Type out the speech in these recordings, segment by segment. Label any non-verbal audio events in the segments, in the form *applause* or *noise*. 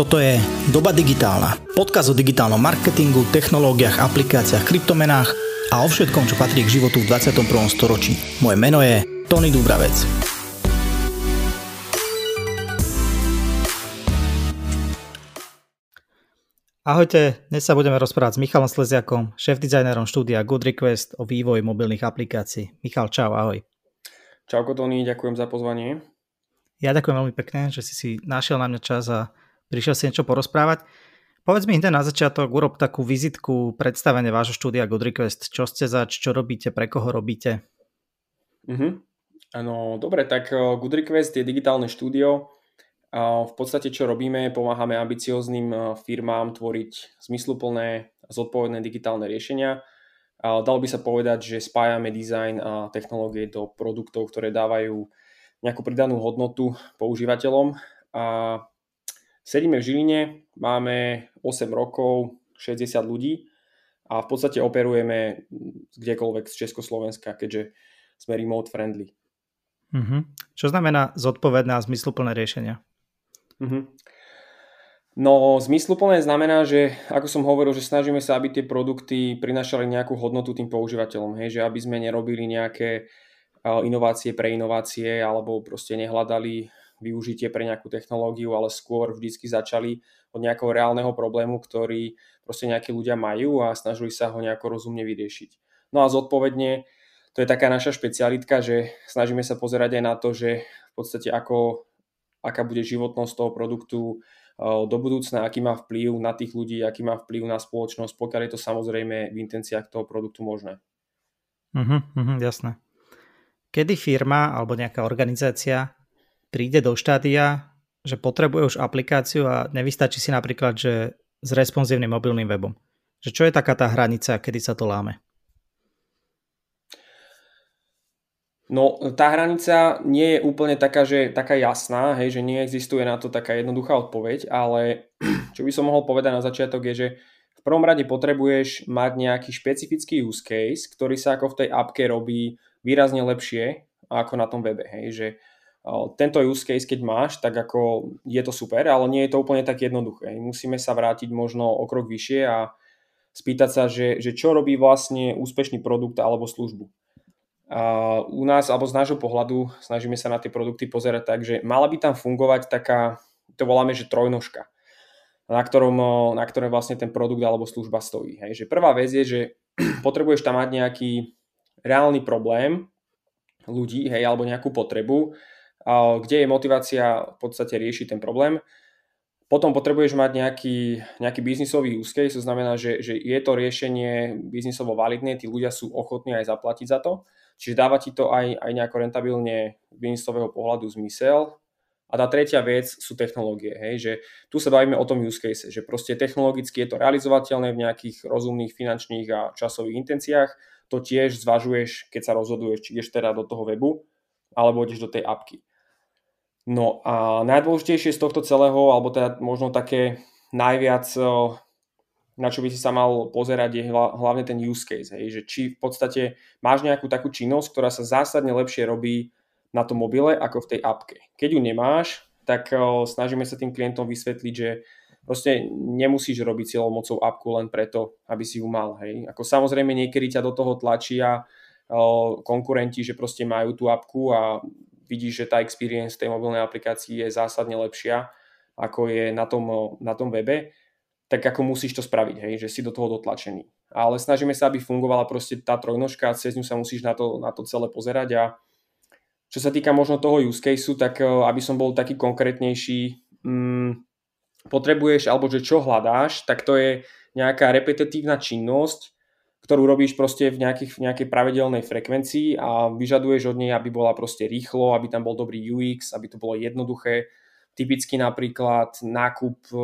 Toto je Doba digitálna. Podkaz o digitálnom marketingu, technológiách, aplikáciách, kryptomenách a o všetkom, čo patrí k životu v 21. storočí. Moje meno je Tony Dubravec. Ahojte, dnes sa budeme rozprávať s Michalom Sleziakom, šéf-dizajnerom štúdia Good Request o vývoji mobilných aplikácií. Michal, čau, ahoj. Čauko Tony, ďakujem za pozvanie. Ja ďakujem veľmi pekne, že si si našiel na mňa čas a prišiel si niečo porozprávať. Povedz mi hneď na začiatok, urob takú vizitku, predstavenie vášho štúdia Good Request. Čo ste zač, čo robíte, pre koho robíte? Uh-huh. Ano, dobre, tak eh, Good Request je digitálne štúdio. V podstate čo robíme, pomáhame ambicióznym eh, firmám tvoriť zmysluplné zodpovedné digitálne riešenia. Dalo by sa povedať, že spájame dizajn a technológie do produktov, ktoré dávajú nejakú pridanú hodnotu používateľom. A Sedíme v Žiline, máme 8 rokov, 60 ľudí a v podstate operujeme kdekoľvek z Československa, keďže sme remote friendly. Uh-huh. Čo znamená zodpovedné a zmysluplné riešenia? Uh-huh. No, zmysluplné znamená, že ako som hovoril, že snažíme sa, aby tie produkty prinašali nejakú hodnotu tým používateľom, hej, že aby sme nerobili nejaké inovácie pre inovácie alebo proste nehľadali využitie pre nejakú technológiu, ale skôr vždycky začali od nejakého reálneho problému, ktorý proste nejakí ľudia majú a snažili sa ho nejako rozumne vyriešiť. No a zodpovedne, to je taká naša špecialitka, že snažíme sa pozerať aj na to, že v podstate ako, aká bude životnosť toho produktu do budúcna, aký má vplyv na tých ľudí, aký má vplyv na spoločnosť, pokiaľ je to samozrejme v intenciách toho produktu možné. Uh-huh, uh-huh, jasné. Kedy firma alebo nejaká organizácia príde do štádia, že potrebuje už aplikáciu a nevystačí si napríklad, že s responsívnym mobilným webom. Že čo je taká tá hranica, kedy sa to láme? No, tá hranica nie je úplne taká, že taká jasná, hej, že neexistuje na to taká jednoduchá odpoveď, ale *clears throat* čo by som mohol povedať na začiatok je, že v prvom rade potrebuješ mať nejaký špecifický use case, ktorý sa ako v tej appke robí výrazne lepšie ako na tom webe. Hej, že tento use case, keď máš, tak ako je to super, ale nie je to úplne tak jednoduché. Musíme sa vrátiť možno o krok vyššie a spýtať sa, že, že čo robí vlastne úspešný produkt alebo službu. A u nás, alebo z nášho pohľadu, snažíme sa na tie produkty pozerať tak, že mala by tam fungovať taká, to voláme, že trojnožka, na ktorom, na ktorom vlastne ten produkt alebo služba stojí. Hej. Že prvá vec je, že *clears throat* potrebuješ tam mať nejaký reálny problém ľudí, hej, alebo nejakú potrebu, kde je motivácia v podstate riešiť ten problém. Potom potrebuješ mať nejaký, nejaký biznisový use to znamená, že, že je to riešenie biznisovo validné, tí ľudia sú ochotní aj zaplatiť za to, čiže dáva ti to aj, aj nejako rentabilne biznisového pohľadu zmysel. A tá tretia vec sú technológie, hej, že tu sa bavíme o tom use case, že proste technologicky je to realizovateľné v nejakých rozumných finančných a časových intenciách, to tiež zvažuješ, keď sa rozhoduješ, či ideš teda do toho webu, alebo ideš do tej apky. No a najdôležitejšie z tohto celého, alebo teda možno také najviac, na čo by si sa mal pozerať, je hlavne ten use case. Hej, že či v podstate máš nejakú takú činnosť, ktorá sa zásadne lepšie robí na tom mobile ako v tej appke. Keď ju nemáš, tak snažíme sa tým klientom vysvetliť, že proste nemusíš robiť cieľou mocou appku len preto, aby si ju mal. Hej. Ako samozrejme niekedy ťa do toho tlačia konkurenti, že proste majú tú apku a vidíš, že tá experience tej mobilnej aplikácii je zásadne lepšia, ako je na tom, na tom webe, tak ako musíš to spraviť, hej, že si do toho dotlačený. Ale snažíme sa, aby fungovala proste tá trojnožka a cez ňu sa musíš na to, na to celé pozerať a čo sa týka možno toho use caseu, tak eh, aby som bol taký konkrétnejší, mm, potrebuješ, alebo že čo hľadáš, tak to je nejaká repetitívna činnosť, ktorú robíš proste v, nejakých, v nejakej pravidelnej frekvencii a vyžaduješ od nej, aby bola proste rýchlo, aby tam bol dobrý UX, aby to bolo jednoduché. Typicky napríklad nákup e,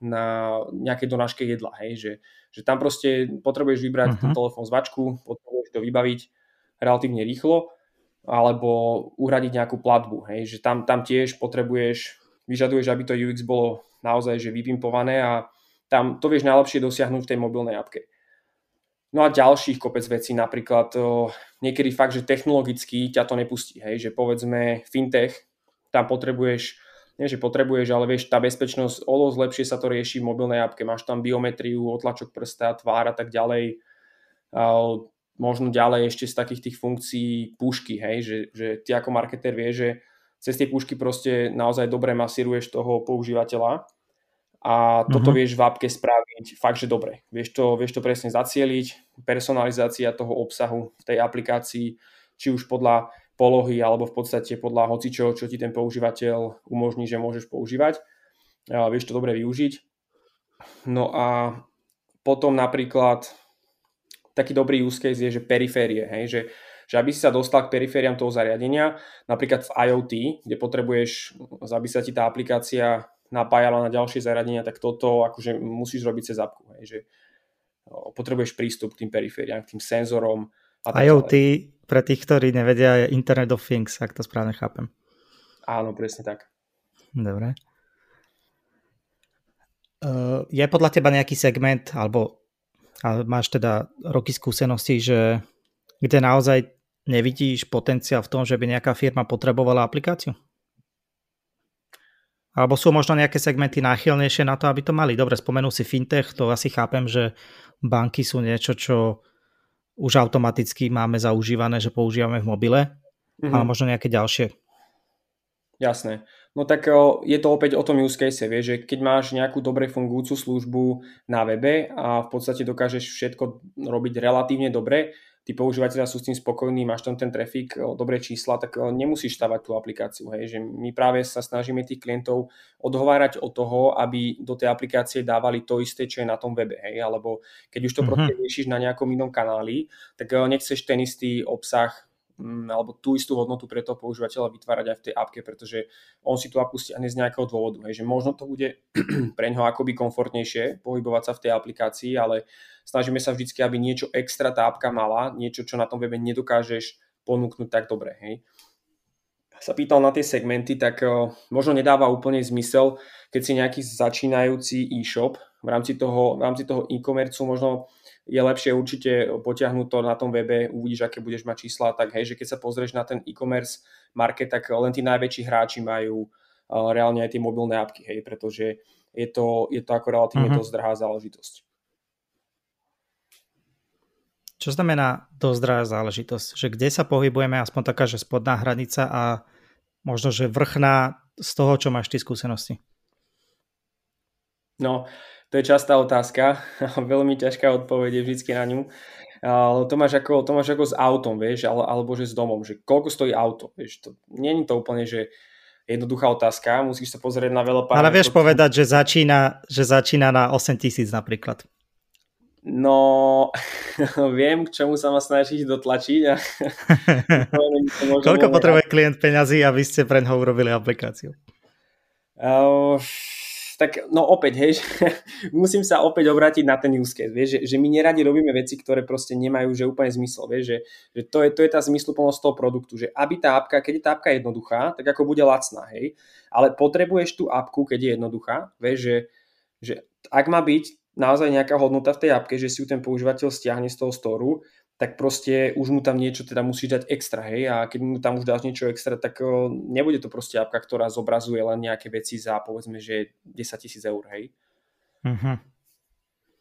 na nejakej donáške jedla, hej, že, že tam proste potrebuješ vybrať uh-huh. ten telefón z vačku, potrebuješ to vybaviť relatívne rýchlo, alebo uhradiť nejakú platbu, hej, že tam, tam tiež potrebuješ, vyžaduješ, aby to UX bolo naozaj že vypimpované a tam to vieš najlepšie dosiahnuť v tej mobilnej apke. No a ďalších kopec vecí, napríklad niekedy fakt, že technologicky ťa to nepustí, hej, že povedzme fintech, tam potrebuješ nie že potrebuješ, ale vieš, tá bezpečnosť, o dosť lepšie sa to rieši v mobilnej appke. Máš tam biometriu, otlačok prsta, tvár a tak ďalej. Možno ďalej ešte z takých tých funkcií pušky, hej, že, že ty ako marketer vieš, že cez tie pušky proste naozaj dobre masíruješ toho používateľa a toto uh-huh. vieš v appke spraviť fakt, že dobre. Vieš to, vieš to presne zacieliť, personalizácia toho obsahu v tej aplikácii, či už podľa polohy alebo v podstate podľa hocičo, čo ti ten používateľ umožní, že môžeš používať. A vieš to dobre využiť. No a potom napríklad taký dobrý use case je, že periférie, hej, že, že aby si sa dostal k perifériám toho zariadenia, napríklad v IoT, kde potrebuješ, aby sa ti tá aplikácia napájala na ďalšie zariadenia, tak toto akože musíš robiť cez apku, hej, že potrebuješ prístup k tým perifériám, k tým senzorom. A IoT ďalej. pre tých, ktorí nevedia, je Internet of Things, ak to správne chápem. Áno, presne tak. Dobre. Uh, je podľa teba nejaký segment, alebo a máš teda roky skúsenosti, že kde naozaj nevidíš potenciál v tom, že by nejaká firma potrebovala aplikáciu? Alebo sú možno nejaké segmenty náchylnejšie na to, aby to mali. Dobre, spomenul si fintech, to asi chápem, že banky sú niečo, čo už automaticky máme zaužívané, že používame v mobile, mm-hmm. ale možno nejaké ďalšie. Jasné. No tak je to opäť o tom use case, vieš, že keď máš nejakú dobre fungujúcu službu na webe a v podstate dokážeš všetko robiť relatívne dobre, tí používateľia sú s tým spokojní, máš tam ten trafik, dobré čísla, tak nemusíš stavať tú aplikáciu. Hej. Že my práve sa snažíme tých klientov odhovárať od toho, aby do tej aplikácie dávali to isté, čo je na tom webe. Hej. Alebo keď už to uh-huh. proste riešiš na nejakom inom kanáli, tak nechceš ten istý obsah alebo tú istú hodnotu pre toho používateľa vytvárať aj v tej appke, pretože on si tú appku stiahne z nejakého dôvodu. Hej, že možno to bude *clears throat* pre ňoho akoby komfortnejšie pohybovať sa v tej aplikácii, ale snažíme sa vždy, aby niečo extra tá appka mala, niečo, čo na tom webe nedokážeš ponúknuť tak dobre. Hej. Sa pýtal na tie segmenty, tak uh, možno nedáva úplne zmysel, keď si nejaký začínajúci e-shop v rámci toho, v rámci toho e-commerce možno je lepšie určite potiahnuť to na tom webe, uvidíš, aké budeš mať čísla, tak hej, že keď sa pozrieš na ten e-commerce market, tak len tí najväčší hráči majú uh, reálne aj tie mobilné apky, hej, pretože je to, je to ako relatívne uh-huh. dosť drahá záležitosť. Čo znamená dosť drahá záležitosť? Že kde sa pohybujeme, aspoň taká, že spodná hranica a možno, že vrchná z toho, čo máš ty skúsenosti? No, to je častá otázka, *laughs* veľmi ťažká odpoveď je vždy na ňu. to máš ako, to máš ako s autom, vieš, alebo že s domom, že koľko stojí auto, vieš, to, nie je to úplne, že jednoduchá otázka, musíš sa pozrieť na veľa Ale vieš povedať, že začína, že začína na 8 tisíc napríklad. No, *laughs* viem, k čomu sa ma snažiť dotlačiť. A... *laughs* Koľko potrebuje klient peňazí, aby ste pre neho urobili aplikáciu? Uh, tak no opäť, hej, *laughs* že musím sa opäť obrátiť na ten use case, vieš, že, že my neradi robíme veci, ktoré proste nemajú že úplne zmysel, vieš, že, že to, je, to je tá zmysluplnosť toho produktu, že aby tá apka, keď je tá apka jednoduchá, tak ako bude lacná, hej, ale potrebuješ tú apku, keď je jednoduchá, vieš, že, že ak má byť naozaj nejaká hodnota v tej apke, že si ju ten používateľ stiahne z toho storu, tak proste už mu tam niečo teda musíš dať extra, hej, a keď mu tam už dáš niečo extra, tak o, nebude to proste apka, ktorá zobrazuje len nejaké veci za povedzme, že 10 tisíc eur, hej. Uh-huh.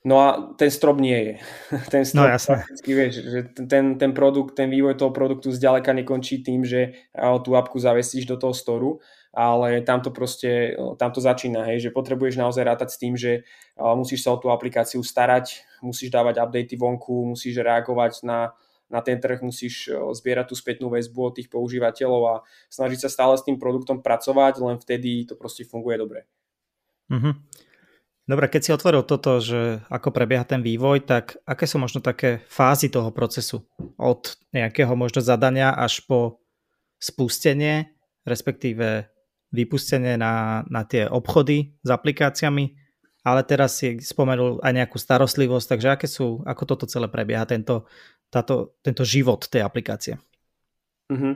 No a ten strop nie je. *laughs* Ten strop, no, jasné. vieš, že ten, ten produkt, ten vývoj toho produktu zďaleka nekončí tým, že tú apku zavesíš do toho storu, ale tam to proste, tam to začína, hej, že potrebuješ naozaj rátať s tým, že musíš sa o tú aplikáciu starať, musíš dávať updaty vonku, musíš reagovať na, na ten trh, musíš zbierať tú spätnú väzbu od tých používateľov a snažiť sa stále s tým produktom pracovať, len vtedy to proste funguje dobre. Mm-hmm. Dobre, keď si otvoril toto, že ako prebieha ten vývoj, tak aké sú možno také fázy toho procesu? Od nejakého možno zadania až po spustenie, respektíve vypustenie na, na tie obchody s aplikáciami, ale teraz si spomenul aj nejakú starostlivosť, takže aké sú, ako toto celé prebieha, tento, táto, tento život tej aplikácie? Mm-hmm.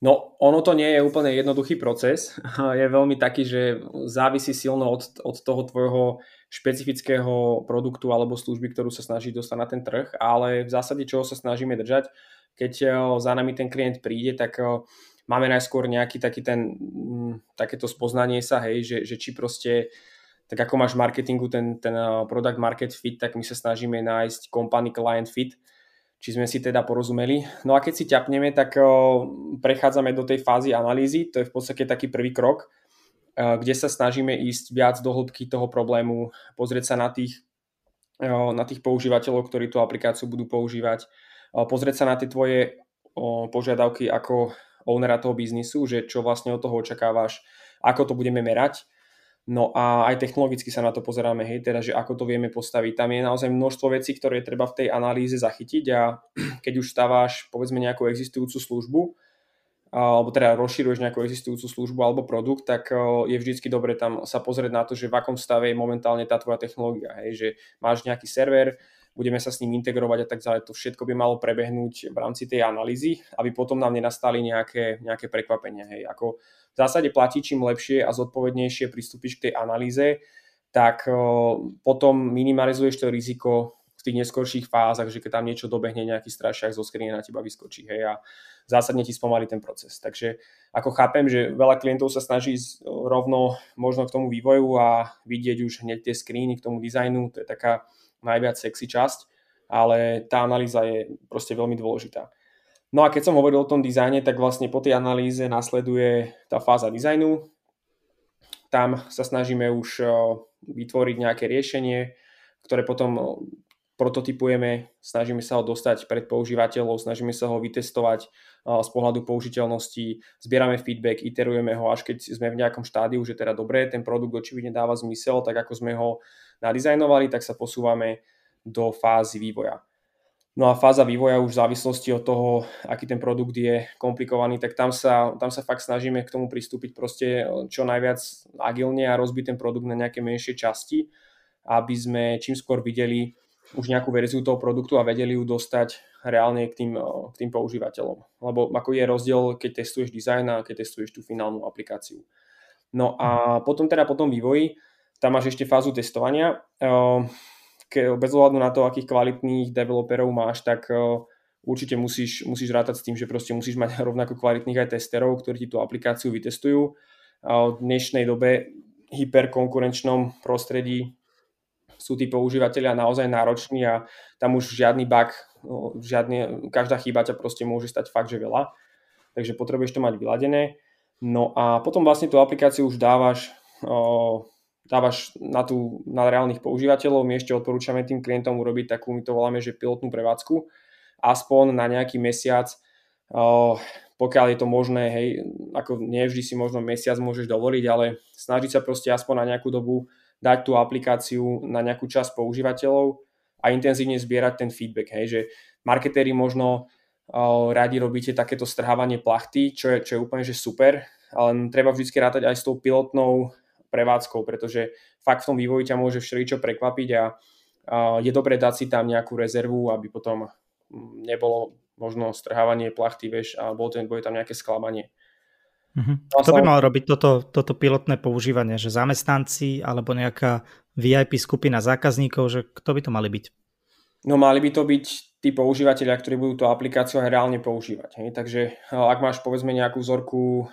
No, ono to nie je úplne jednoduchý proces. *laughs* Je veľmi taký, že závisí silno od, od toho tvojho špecifického produktu alebo služby, ktorú sa snaží dostať na ten trh, ale v zásade čoho sa snažíme držať, keď za nami ten klient príde, tak máme najskôr nejaký taký ten, mm, takéto spoznanie sa, hej, že, že či proste tak ako máš marketingu ten, ten product market fit, tak my sa snažíme nájsť company client fit, či sme si teda porozumeli. No a keď si ťapneme, tak prechádzame do tej fázy analýzy, to je v podstate taký prvý krok, kde sa snažíme ísť viac do hĺbky toho problému, pozrieť sa na tých, na tých používateľov, ktorí tú aplikáciu budú používať, pozrieť sa na tie tvoje požiadavky ako ownera toho biznisu, že čo vlastne od toho očakávaš, ako to budeme merať No a aj technologicky sa na to pozeráme, hej, teda, že ako to vieme postaviť. Tam je naozaj množstvo vecí, ktoré treba v tej analýze zachytiť a *clears throat* keď už stávaš povedzme nejakú existujúcu službu, alebo teda rozširuješ nejakú existujúcu službu alebo produkt, tak je vždycky dobre tam sa pozrieť na to, že v akom stave je momentálne tá tvoja technológia. Hej, že máš nejaký server, budeme sa s ním integrovať a tak ďalej. To všetko by malo prebehnúť v rámci tej analýzy, aby potom nám nenastali nejaké, nejaké prekvapenia. Hej. Ako zásade platí, čím lepšie a zodpovednejšie pristúpiš k tej analýze, tak potom minimalizuješ to riziko v tých neskorších fázach, že keď tam niečo dobehne, nejaký strašiak zo skrine na teba vyskočí. Hej, a zásadne ti spomalí ten proces. Takže ako chápem, že veľa klientov sa snaží rovno možno k tomu vývoju a vidieť už hneď tie screeny k tomu dizajnu, to je taká najviac sexy časť, ale tá analýza je proste veľmi dôležitá. No a keď som hovoril o tom dizajne, tak vlastne po tej analýze nasleduje tá fáza dizajnu. Tam sa snažíme už vytvoriť nejaké riešenie, ktoré potom prototypujeme, snažíme sa ho dostať pred používateľov, snažíme sa ho vytestovať z pohľadu použiteľnosti, zbierame feedback, iterujeme ho, až keď sme v nejakom štádiu, že teda dobre, ten produkt očividne dáva zmysel, tak ako sme ho nadizajnovali, tak sa posúvame do fázy vývoja. No a fáza vývoja už v závislosti od toho, aký ten produkt je komplikovaný, tak tam sa, tam sa fakt snažíme k tomu pristúpiť proste čo najviac agilne a rozbiť ten produkt na nejaké menšie časti, aby sme čím skôr videli už nejakú verziu toho produktu a vedeli ju dostať reálne k tým, k tým používateľom. Lebo ako je rozdiel, keď testuješ dizajn a keď testuješ tú finálnu aplikáciu. No a potom teda po tom vývoji, tam máš ešte fázu testovania bez ohľadu na to, akých kvalitných developerov máš, tak eh, určite musíš, musíš rátať s tým, že proste musíš mať *laughs* rovnako kvalitných aj testerov, ktorí ti tú aplikáciu vytestujú. A v dnešnej dobe hyperkonkurenčnom prostredí sú tí používateľia naozaj nároční a tam už žiadny bug, no, žiadny, každá chyba ťa proste môže stať fakt, že veľa. Takže potrebuješ to mať vyladené. No a potom vlastne tú aplikáciu už dávaš eh, dávaš na, tú, na reálnych používateľov. My ešte odporúčame tým klientom urobiť takú, my to voláme, že pilotnú prevádzku, aspoň na nejaký mesiac, pokiaľ je to možné, hej, ako nie vždy si možno mesiac môžeš dovoliť, ale snažiť sa proste aspoň na nejakú dobu dať tú aplikáciu na nejakú časť používateľov a intenzívne zbierať ten feedback, hej, že marketéri možno radi robíte takéto strhávanie plachty, čo je, čo je úplne že super, ale treba vždy rátať aj s tou pilotnou prevádzkou, pretože fakt v tom vývoji ťa môže všeličo prekvapiť a, a je dobré dať si tam nejakú rezervu, aby potom mm, nebolo možno strhávanie plachty, vieš, a bolo tam, bude tam nejaké sklamanie. Mm-hmm. Kto by mal robiť toto, toto pilotné používanie? Že zamestnanci alebo nejaká VIP skupina zákazníkov, že kto by to mali byť? No mali by to byť tí používateľia, ktorí budú tú aplikáciu aj reálne používať. Hej. Takže ak máš povedzme nejakú vzorku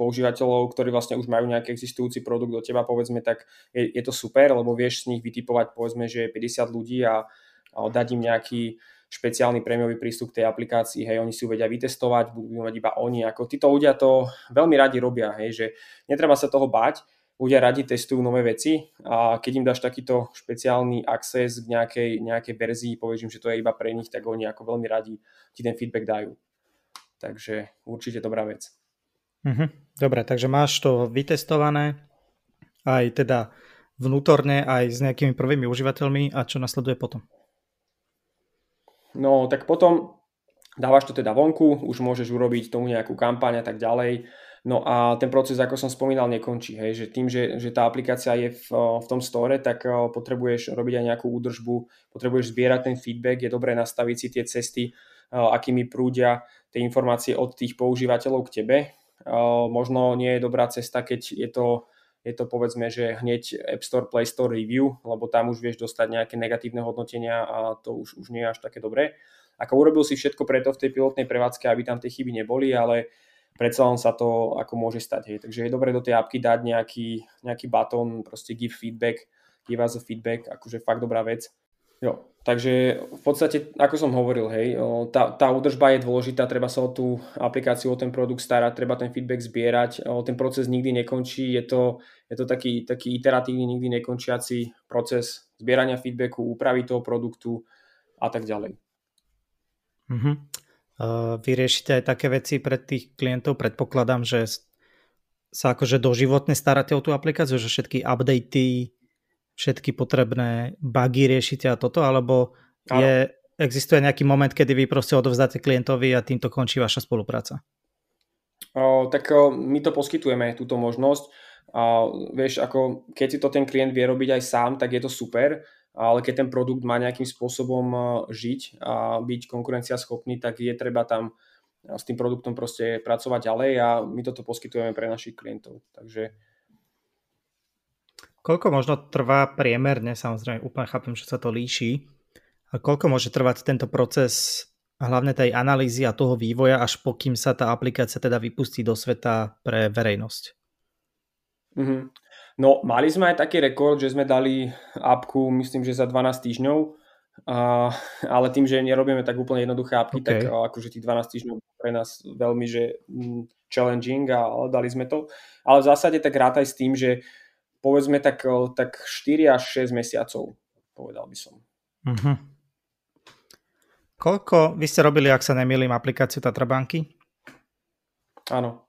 používateľov, ktorí vlastne už majú nejaký existujúci produkt do teba, povedzme, tak je, je to super, lebo vieš z nich vytipovať povedzme, že 50 ľudí a, a dať im nejaký špeciálny prémiový prístup k tej aplikácii, hej, oni si ju vedia vytestovať, budú mať iba oni, ako títo ľudia to veľmi radi robia, hej, že netreba sa toho báť, ľudia radi testujú nové veci a keď im dáš takýto špeciálny access k nejakej, nejakej verzii, povieš že to je iba pre nich, tak oni ako veľmi radi ti ten feedback dajú. Takže určite dobrá vec. Mhm, dobre, takže máš to vytestované aj teda vnútorne, aj s nejakými prvými užívateľmi a čo nasleduje potom? No tak potom dávaš to teda vonku, už môžeš urobiť tomu nejakú kampaň a tak ďalej No a ten proces, ako som spomínal, nekončí. Hej, že tým, že, že tá aplikácia je v, v tom store, tak eh, potrebuješ robiť aj nejakú údržbu, potrebuješ zbierať ten feedback, je dobré nastaviť si tie cesty, eh, akými prúdia tie informácie od tých používateľov k tebe. Eh, možno nie je dobrá cesta, keď je to je to povedzme, že hneď App Store, Play Store review, lebo tam už vieš dostať nejaké negatívne hodnotenia a to už, už nie je až také dobré. Ako urobil si všetko preto v tej pilotnej prevádzke, aby tam tie chyby neboli, ale predsa len sa to ako môže stať. Hej. Takže je dobré do tej apky dať nejaký, nejaký batón, proste give feedback, give us a feedback, akože fakt dobrá vec. Jo, takže v podstate, ako som hovoril, hej, tá, tá údržba je dôležitá, treba sa o tú aplikáciu, o ten produkt starať, treba ten feedback zbierať, ten proces nikdy nekončí, je to, je to taký, taký iteratívny, nikdy nekončiaci proces zbierania feedbacku, úpravy toho produktu a tak ďalej. Uh-huh. Uh, vy riešite aj také veci pre tých klientov, predpokladám, že sa akože doživotne staráte o tú aplikáciu, že všetky updaty, všetky potrebné bugy riešite a toto, alebo je, existuje nejaký moment, kedy vy proste odovzdáte klientovi a týmto končí vaša spolupráca? O, tak o, my to poskytujeme, túto možnosť. A, vieš, ako keď si to ten klient vie robiť aj sám, tak je to super, ale keď ten produkt má nejakým spôsobom žiť a byť konkurenciaschopný, tak je treba tam s tým produktom proste pracovať ďalej a my toto poskytujeme pre našich klientov. Takže Koľko možno trvá priemerne, samozrejme úplne chápem, že sa to líši, a koľko môže trvať tento proces hlavne tej analýzy a toho vývoja, až pokým sa tá aplikácia teda vypustí do sveta pre verejnosť? Mm-hmm. No, mali sme aj taký rekord, že sme dali apku, myslím, že za 12 týždňov, a, ale tým, že nerobíme tak úplne jednoduché apky, okay. tak akože tých 12 týždňov pre nás veľmi že mm, challenging a dali sme to. Ale v zásade tak rátaj s tým, že povedzme tak, tak 4 až 6 mesiacov, povedal by som. Uh-huh. Koľko, vy ste robili, ak sa nemýlim, aplikáciu Tatrabanky? Áno.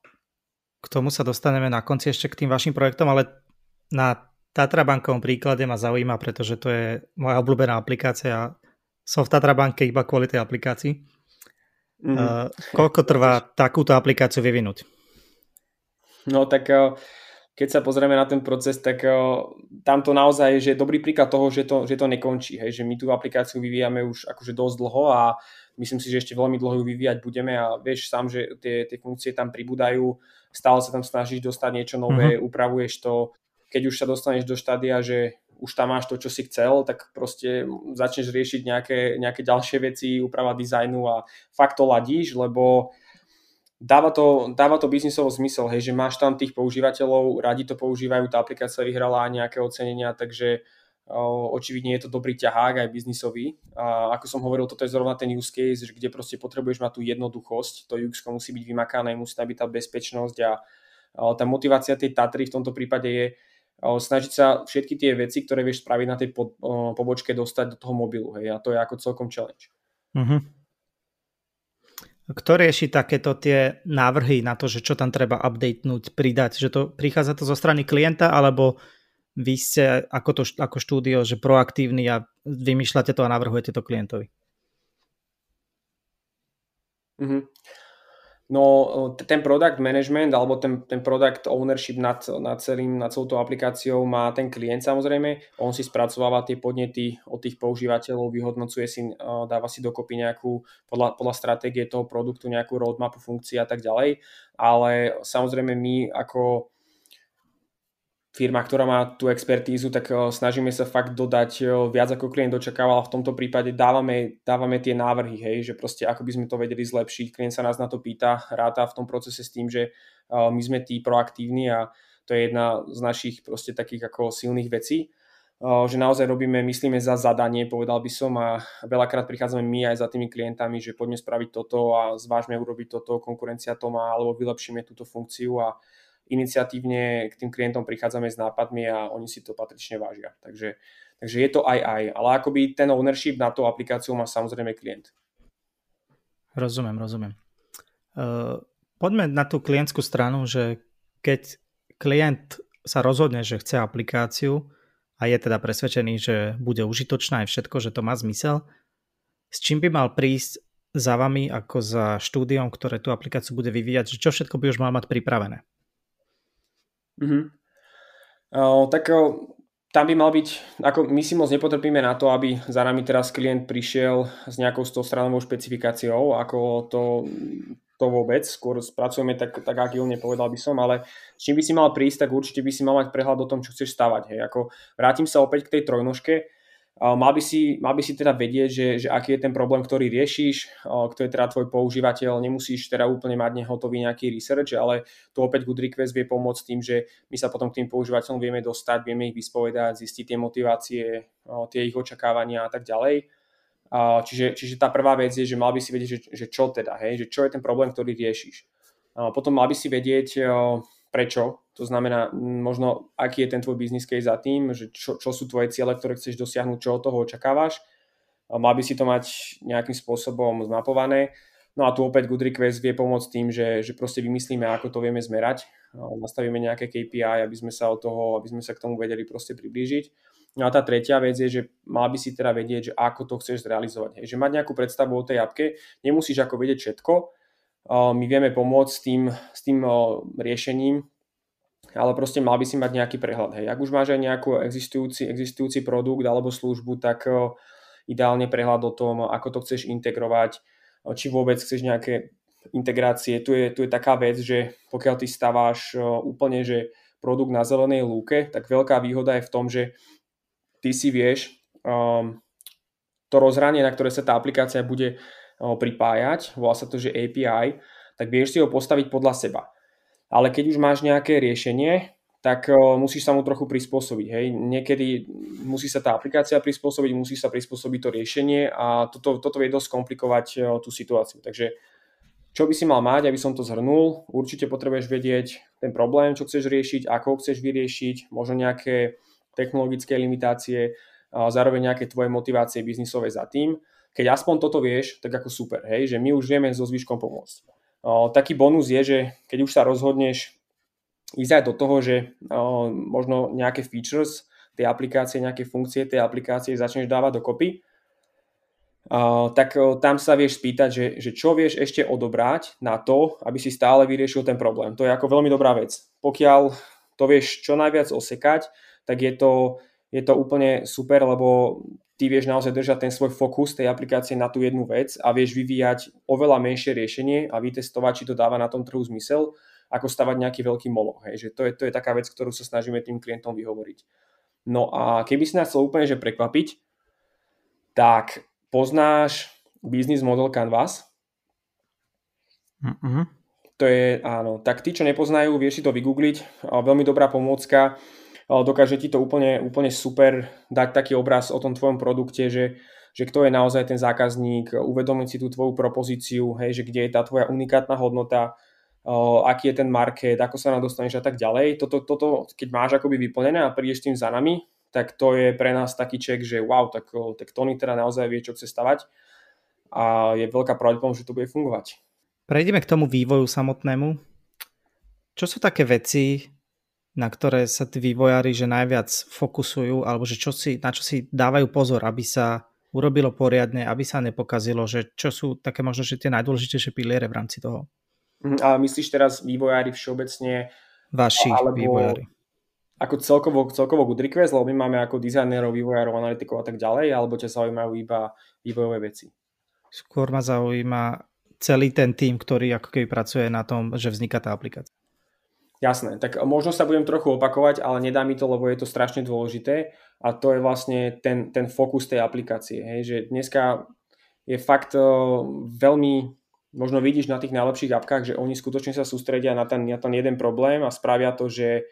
K tomu sa dostaneme na konci ešte k tým vašim projektom, ale na Tatrabankovom príklade ma zaujíma, pretože to je moja obľúbená aplikácia. Som v Tatrabanke iba kvôli tej aplikácii. Uh, koľko trvá takúto aplikáciu vyvinúť? No tak uh, keď sa pozrieme na ten proces, tak uh, tam to naozaj je dobrý príklad toho, že to, že to nekončí. Hej? Že my tú aplikáciu vyvíjame už akože dosť dlho a myslím si, že ešte veľmi dlho ju vyvíjať budeme a vieš sám, že tie, tie funkcie tam pribúdajú, stále sa tam snažíš dostať niečo nové, mm-hmm. upravuješ to, keď už sa dostaneš do štádia, že už tam máš to, čo si chcel, tak proste začneš riešiť nejaké, nejaké ďalšie veci, úprava dizajnu a fakt to ladíš, lebo dáva to, dáva to biznisovo zmysel, hej, že máš tam tých používateľov, radi to používajú, tá aplikácia vyhrala nejaké ocenenia, takže očividne je to dobrý ťahák aj biznisový. A ako som hovoril, toto je zrovna ten use case, že kde proste potrebuješ mať tú jednoduchosť, to UX musí byť vymakané, musí tam byť tá bezpečnosť a, a tá motivácia tej Tatry v tomto prípade je snažiť sa všetky tie veci, ktoré vieš spraviť na tej pobočke, dostať do toho mobilu. Hej, a to je ako celkom challenge. Uh-huh. Kto rieši takéto tie návrhy na to, že čo tam treba updatenúť, pridať? Že to prichádza to zo strany klienta, alebo vy ste ako, to, ako štúdio, že proaktívni a vymýšľate to a navrhujete to klientovi? Mm-hmm. No ten product management alebo ten, ten product ownership nad, nad, celým, nad celou tou aplikáciou má ten klient samozrejme. On si spracováva tie podnety od tých používateľov, vyhodnocuje si, dáva si dokopy nejakú podľa, podľa stratégie toho produktu nejakú roadmapu funkcií a tak ďalej. Ale samozrejme my ako firma, ktorá má tú expertízu, tak eh, snažíme sa fakt dodať eh, viac ako klient očakával v tomto prípade dávame, dávame tie návrhy, hej, že proste ako by sme to vedeli zlepšiť. Klient sa nás na to pýta, ráta v tom procese s tým, že eh, my sme tí proaktívni a to je jedna z našich proste takých ako silných vecí, že naozaj robíme, myslíme za zadanie, povedal by som a veľakrát prichádzame my aj za tými klientami, že poďme spraviť toto a zvážme urobiť toto, konkurencia to má, alebo vylepšíme túto funkciu a iniciatívne k tým klientom prichádzame s nápadmi a oni si to patrične vážia. Takže, takže je to aj aj, ale akoby ten ownership na tú aplikáciu má samozrejme klient. Rozumiem, rozumiem. Uh, poďme na tú klientskú stranu, že keď klient sa rozhodne, že chce aplikáciu a je teda presvedčený, že bude užitočná aj všetko, že to má zmysel, s čím by mal prísť za vami ako za štúdiom, ktoré tú aplikáciu bude vyvíjať, že čo všetko by už mal mať pripravené? Mm-hmm. Uh, tak uh, tam by mal byť, ako my si moc nepotrpíme na to, aby za nami teraz klient prišiel s nejakou stostranovou špecifikáciou, ako to, to vôbec, skôr spracujeme tak, tak agilne, povedal by som, ale s čím by si mal prísť, tak určite by si mal mať prehľad o tom, čo chceš stavať. Hej. Ako, vrátim sa opäť k tej trojnožke, Mal by, si, mal by si teda vedieť, že, že aký je ten problém, ktorý riešiš, kto je teda tvoj používateľ, nemusíš teda úplne mať nehotový nejaký research, ale tu opäť Good Request vie pomôcť tým, že my sa potom k tým používateľom vieme dostať, vieme ich vyspovedať, zistiť tie motivácie, tie ich očakávania a tak ďalej. Čiže, čiže tá prvá vec je, že mal by si vedieť, že, že čo teda, hej, že čo je ten problém, ktorý riešiš. Potom mal by si vedieť, prečo, to znamená možno aký je ten tvoj business case za tým, že čo, čo sú tvoje ciele, ktoré chceš dosiahnuť, čo od toho očakávaš. Mal by si to mať nejakým spôsobom zmapované. No a tu opäť Good Request vie pomôcť tým, že, že proste vymyslíme, ako to vieme zmerať. Nastavíme nejaké KPI, aby sme sa od toho, aby sme sa k tomu vedeli proste priblížiť. No a tá tretia vec je, že mal by si teda vedieť, že ako to chceš zrealizovať. Hej. Že mať nejakú predstavu o tej apke, nemusíš ako vedieť všetko, my vieme pomôcť s tým, s tým riešením, ale proste mal by si mať nejaký prehľad. Hej. Ak už máš aj nejaký existujúci, existujúci produkt alebo službu, tak ideálne prehľad o tom, ako to chceš integrovať, či vôbec chceš nejaké integrácie. Tu je, tu je taká vec, že pokiaľ ty staváš úplne že produkt na zelenej lúke, tak veľká výhoda je v tom, že ty si vieš um, to rozhranie, na ktoré sa tá aplikácia bude pripájať, volá sa to, že API, tak vieš si ho postaviť podľa seba. Ale keď už máš nejaké riešenie, tak musíš sa mu trochu prispôsobiť. Hej. Niekedy musí sa tá aplikácia prispôsobiť, musí sa prispôsobiť to riešenie a toto, toto vie dosť komplikovať tú situáciu. Takže čo by si mal mať, aby som to zhrnul? Určite potrebuješ vedieť ten problém, čo chceš riešiť, ako ho chceš vyriešiť, možno nejaké technologické limitácie, zároveň nejaké tvoje motivácie biznisové za tým keď aspoň toto vieš, tak ako super, hej, že my už vieme so zvyškom pomôcť. Taký bonus je, že keď už sa rozhodneš ísť aj do toho, že možno nejaké features tej aplikácie, nejaké funkcie tej aplikácie začneš dávať dokopy, tak tam sa vieš spýtať, že, že čo vieš ešte odobrať na to, aby si stále vyriešil ten problém. To je ako veľmi dobrá vec. Pokiaľ to vieš čo najviac osekať, tak je to, je to úplne super, lebo ty vieš naozaj držať ten svoj fokus tej aplikácie na tú jednu vec a vieš vyvíjať oveľa menšie riešenie a vytestovať, či to dáva na tom trhu zmysel, ako stavať nejaký veľký moloch. Hej. Že to, je, to je taká vec, ktorú sa snažíme tým klientom vyhovoriť. No a keby si nás chcel úplne že prekvapiť, tak poznáš business model Canvas? Mm-hmm. To je, áno, tak tí, čo nepoznajú, vieš si to vygoogliť. Veľmi dobrá pomôcka dokáže ti to úplne, úplne super dať taký obraz o tom tvojom produkte, že, že kto je naozaj ten zákazník, uvedomiť si tú tvoju propozíciu, hej, že kde je tá tvoja unikátna hodnota, aký je ten market, ako sa nám dostaneš a tak ďalej. Toto, toto keď máš akoby vyplnené a prídeš tým za nami, tak to je pre nás taký ček, že wow, tak, tak Tony teda naozaj vie, čo chce stavať a je veľká pravdepodobnosť, že to bude fungovať. Prejdeme k tomu vývoju samotnému. Čo sú také veci, na ktoré sa tí vývojári že najviac fokusujú, alebo že čo si, na čo si dávajú pozor, aby sa urobilo poriadne, aby sa nepokazilo, že čo sú také možno že tie najdôležitejšie piliere v rámci toho. Mhm, a myslíš teraz vývojári všeobecne? Vaši alebo vývojári. Ako celkovo, celkovo good request, lebo my máme ako dizajnerov, vývojárov, analytikov a tak ďalej, alebo ťa zaujímajú iba vývojové veci? Skôr ma zaujíma celý ten tým, ktorý ako keby pracuje na tom, že vzniká tá aplikácia. Jasné, tak možno sa budem trochu opakovať, ale nedá mi to, lebo je to strašne dôležité a to je vlastne ten, ten fokus tej aplikácie. Hej, že dneska je fakt uh, veľmi, možno vidíš na tých najlepších apkách, že oni skutočne sa sústredia na ten, na ten jeden problém a spravia to, že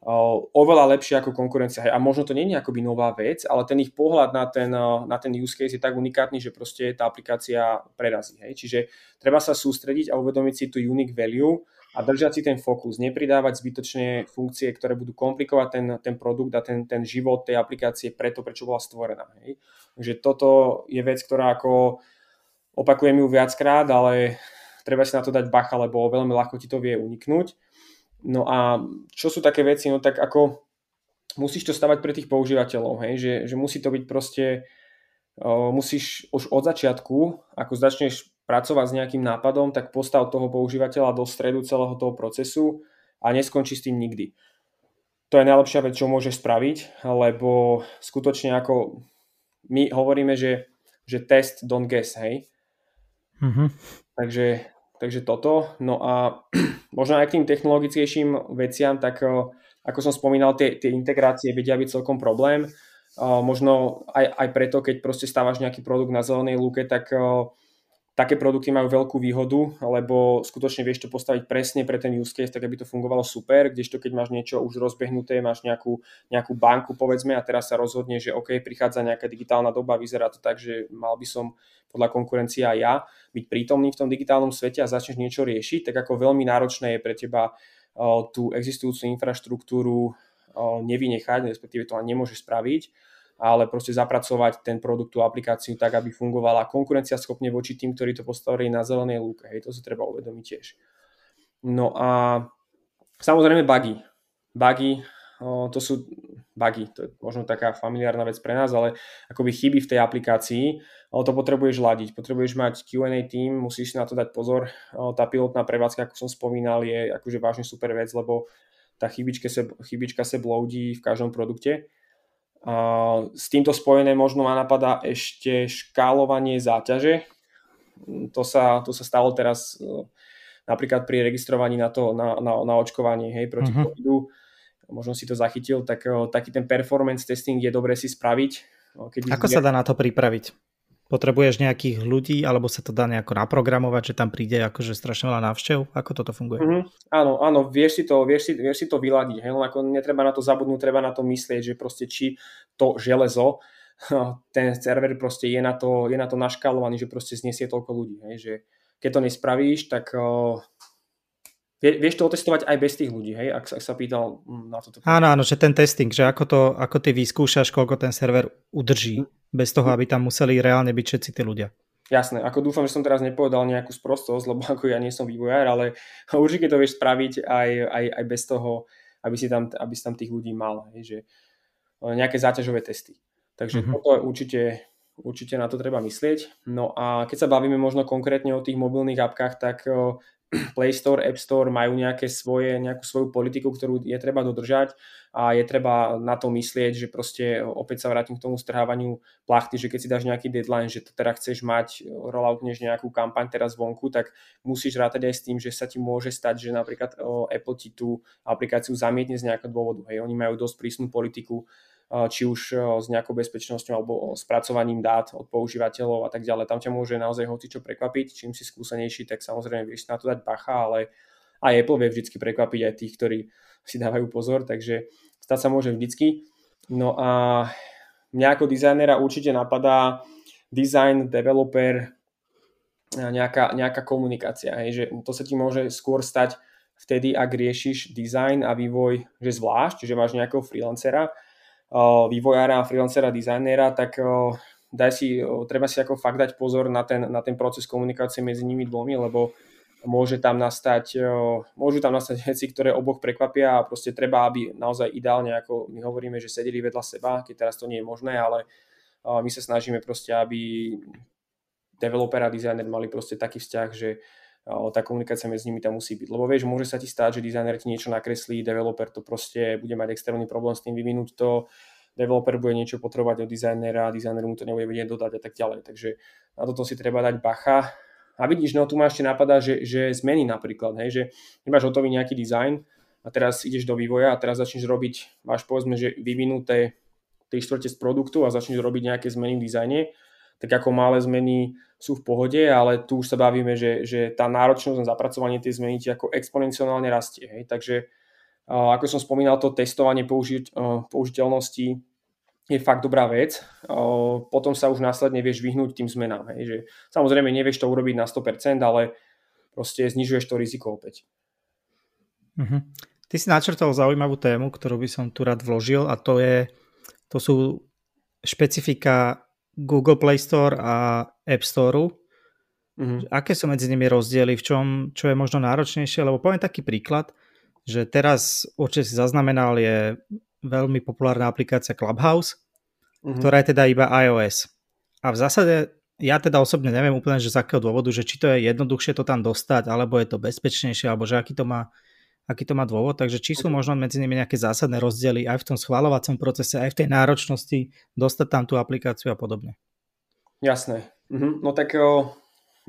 uh, oveľa lepšie ako konkurencia. A možno to nie je akoby nová vec, ale ten ich pohľad na ten, uh, na ten use case je tak unikátny, že proste tá aplikácia prerazí. Hej. Čiže treba sa sústrediť a uvedomiť si tú unique value, a držať si ten fokus, nepridávať zbytočne funkcie, ktoré budú komplikovať ten, ten produkt a ten, ten život tej aplikácie preto, prečo bola stvorená. Hej. Takže toto je vec, ktorá ako opakujem ju viackrát, ale treba si na to dať bacha, lebo veľmi ľahko ti to vie uniknúť. No a čo sú také veci? No tak ako musíš to stavať pre tých používateľov, hej? Že, že musí to byť proste, uh, musíš už od začiatku, ako začneš pracovať s nejakým nápadom, tak postav toho používateľa do stredu celého toho procesu a neskončí s tým nikdy. To je najlepšia vec, čo môže spraviť, lebo skutočne ako my hovoríme, že, že test don't guess, hej. Mm-hmm. Takže, takže toto. No a *clears throat* možno aj k tým technologickejším veciam, tak ako som spomínal, tie, tie integrácie vedia byť celkom problém. možno aj, aj preto, keď proste stávaš nejaký produkt na zelenej lúke, tak také produkty majú veľkú výhodu, lebo skutočne vieš to postaviť presne pre ten use case, tak aby to fungovalo super, kdežto keď máš niečo už rozbehnuté, máš nejakú, nejakú banku povedzme a teraz sa rozhodne, že OK, prichádza nejaká digitálna doba, vyzerá to tak, že mal by som podľa konkurencie aj ja byť prítomný v tom digitálnom svete a začneš niečo riešiť, tak ako veľmi náročné je pre teba tú existujúcu infraštruktúru nevynechať, respektíve to ani nemôžeš spraviť ale proste zapracovať ten produkt, tú aplikáciu tak, aby fungovala konkurencia schopne voči tým, ktorí to postavili na zelenej lúke. Hej, to si treba uvedomiť tiež. No a samozrejme bugy. Bugy, to sú bugy, to je možno taká familiárna vec pre nás, ale akoby chyby v tej aplikácii, to potrebuješ ladiť. Potrebuješ mať Q&A tým, musíš na to dať pozor. Tá pilotná prevádzka, ako som spomínal, je akože vážne super vec, lebo tá chybička sa, chybička sa bloudí v každom produkte s týmto spojené možno ma napadá ešte škálovanie záťaže. To sa, to sa stalo teraz e, napríklad pri registrovaní na, to, na, na, na očkovanie hej, proti uh-huh. covidu. Možno si to zachytil, tak e, taký ten performance testing je dobre si spraviť. No, keď Ako sa dá na to pripraviť? Potrebuješ nejakých ľudí, alebo sa to dá nejako naprogramovať, že tam príde akože strašne veľa návštev? Ako toto funguje? Mm-hmm. Áno, áno, vieš si to, vieš si, vieš si to vyladiť. Hej? ako netreba na to zabudnúť, treba na to myslieť, že proste či to železo, *laughs* ten server proste je na to, je na to naškalovaný, že proste znesie toľko ľudí. Hej? Že keď to nespravíš, tak Vieš to otestovať aj bez tých ľudí, hej, ak, ak sa pýtal hm, na toto. Áno, áno, že ten testing, že ako, to, ako ty vyskúšaš, koľko ten server udrží, hm. Bez toho, aby tam museli reálne byť všetci tí ľudia. Jasné, ako dúfam, že som teraz nepovedal nejakú sprostosť, lebo ako ja nie som vývojár, ale *laughs* určite to vieš spraviť aj, aj, aj bez toho, aby si, tam, aby si tam tých ľudí mal, hej, že e, nejaké záťažové testy. Takže mm-hmm. toto určite, určite na to treba myslieť. No a keď sa bavíme možno konkrétne o tých mobilných apkách, tak e, *clears throat* Play Store, App Store majú nejaké svoje, nejakú svoju politiku, ktorú je treba dodržať a je treba na to myslieť, že proste opäť sa vrátim k tomu strhávaniu plachty, že keď si dáš nejaký deadline, že teda chceš mať, rolloutneš nejakú kampaň teraz vonku, tak musíš rátať aj s tým, že sa ti môže stať, že napríklad Apple ti tú aplikáciu zamietne z nejakého dôvodu. Hej, oni majú dosť prísnu politiku či už s nejakou bezpečnosťou alebo spracovaním dát od používateľov a tak ďalej. Tam ťa môže naozaj hoci čo prekvapiť. Čím si skúsenejší, tak samozrejme vieš na to dať bacha, ale aj Apple vie vždy prekvapiť aj tých, ktorí si dávajú pozor, takže stať sa môže vždycky. No a mňa ako dizajnera určite napadá design, developer, nejaká, nejaká komunikácia. Hej, že to sa ti môže skôr stať vtedy, ak riešiš design a vývoj, že zvlášť, že máš nejakého freelancera, vývojára freelancera, dizajnéra, tak daj si, treba si ako fakt dať pozor na ten, na ten proces komunikácie medzi nimi dvomi, lebo môže tam nastať, môžu tam nastať *laughs* veci, ktoré oboch prekvapia a proste treba, aby naozaj ideálne, ako my hovoríme, že sedeli vedľa seba, keď teraz to nie je možné, ale my sa snažíme proste, aby developer a dizajner mali proste taký vzťah, že tá komunikácia medzi nimi tam musí byť. Lebo vieš, môže sa ti stať, že dizajner ti niečo nakreslí, developer to proste bude mať extrémny problém s tým vyvinúť to, developer bude niečo potrebovať od dizajnera, dizajner mu to nebude vedieť dodať a tak ďalej. Takže na toto si treba dať bacha. A vidíš, no tu ma ešte napadá, že, že zmeny napríklad, hej, že nemáš hotový nejaký dizajn a teraz ideš do vývoja a teraz začneš robiť, máš povedzme, že vyvinuté 3 štvrte z produktu a začneš robiť nejaké zmeny v dizajne, tak ako malé zmeny sú v pohode, ale tu už sa bavíme, že, že tá náročnosť na zapracovanie tej zmeny ti ako exponenciálne rastie. Hej. Takže ako som spomínal, to testovanie použiť, použiteľnosti je fakt dobrá vec. Potom sa už následne vieš vyhnúť tým zmenám. Hej. Že, samozrejme nevieš to urobiť na 100%, ale proste znižuješ to riziko opäť. Uh-huh. Ty si načrtol zaujímavú tému, ktorú by som tu rád vložil a to, je, to sú špecifika Google Play Store a App Store. Mm-hmm. Aké sú medzi nimi rozdiely, v čom, čo je možno náročnejšie? Lebo poviem taký príklad, že teraz určite si zaznamenal, je veľmi populárna aplikácia Clubhouse, mm-hmm. ktorá je teda iba iOS. A v zásade ja teda osobne neviem úplne, že z akého dôvodu, že či to je jednoduchšie to tam dostať, alebo je to bezpečnejšie, alebo že aký to má aký to má dôvod, takže či sú možno medzi nimi nejaké zásadné rozdiely aj v tom schváľovacom procese, aj v tej náročnosti dostať tam tú aplikáciu a podobne. Jasné. Mhm. No tak o,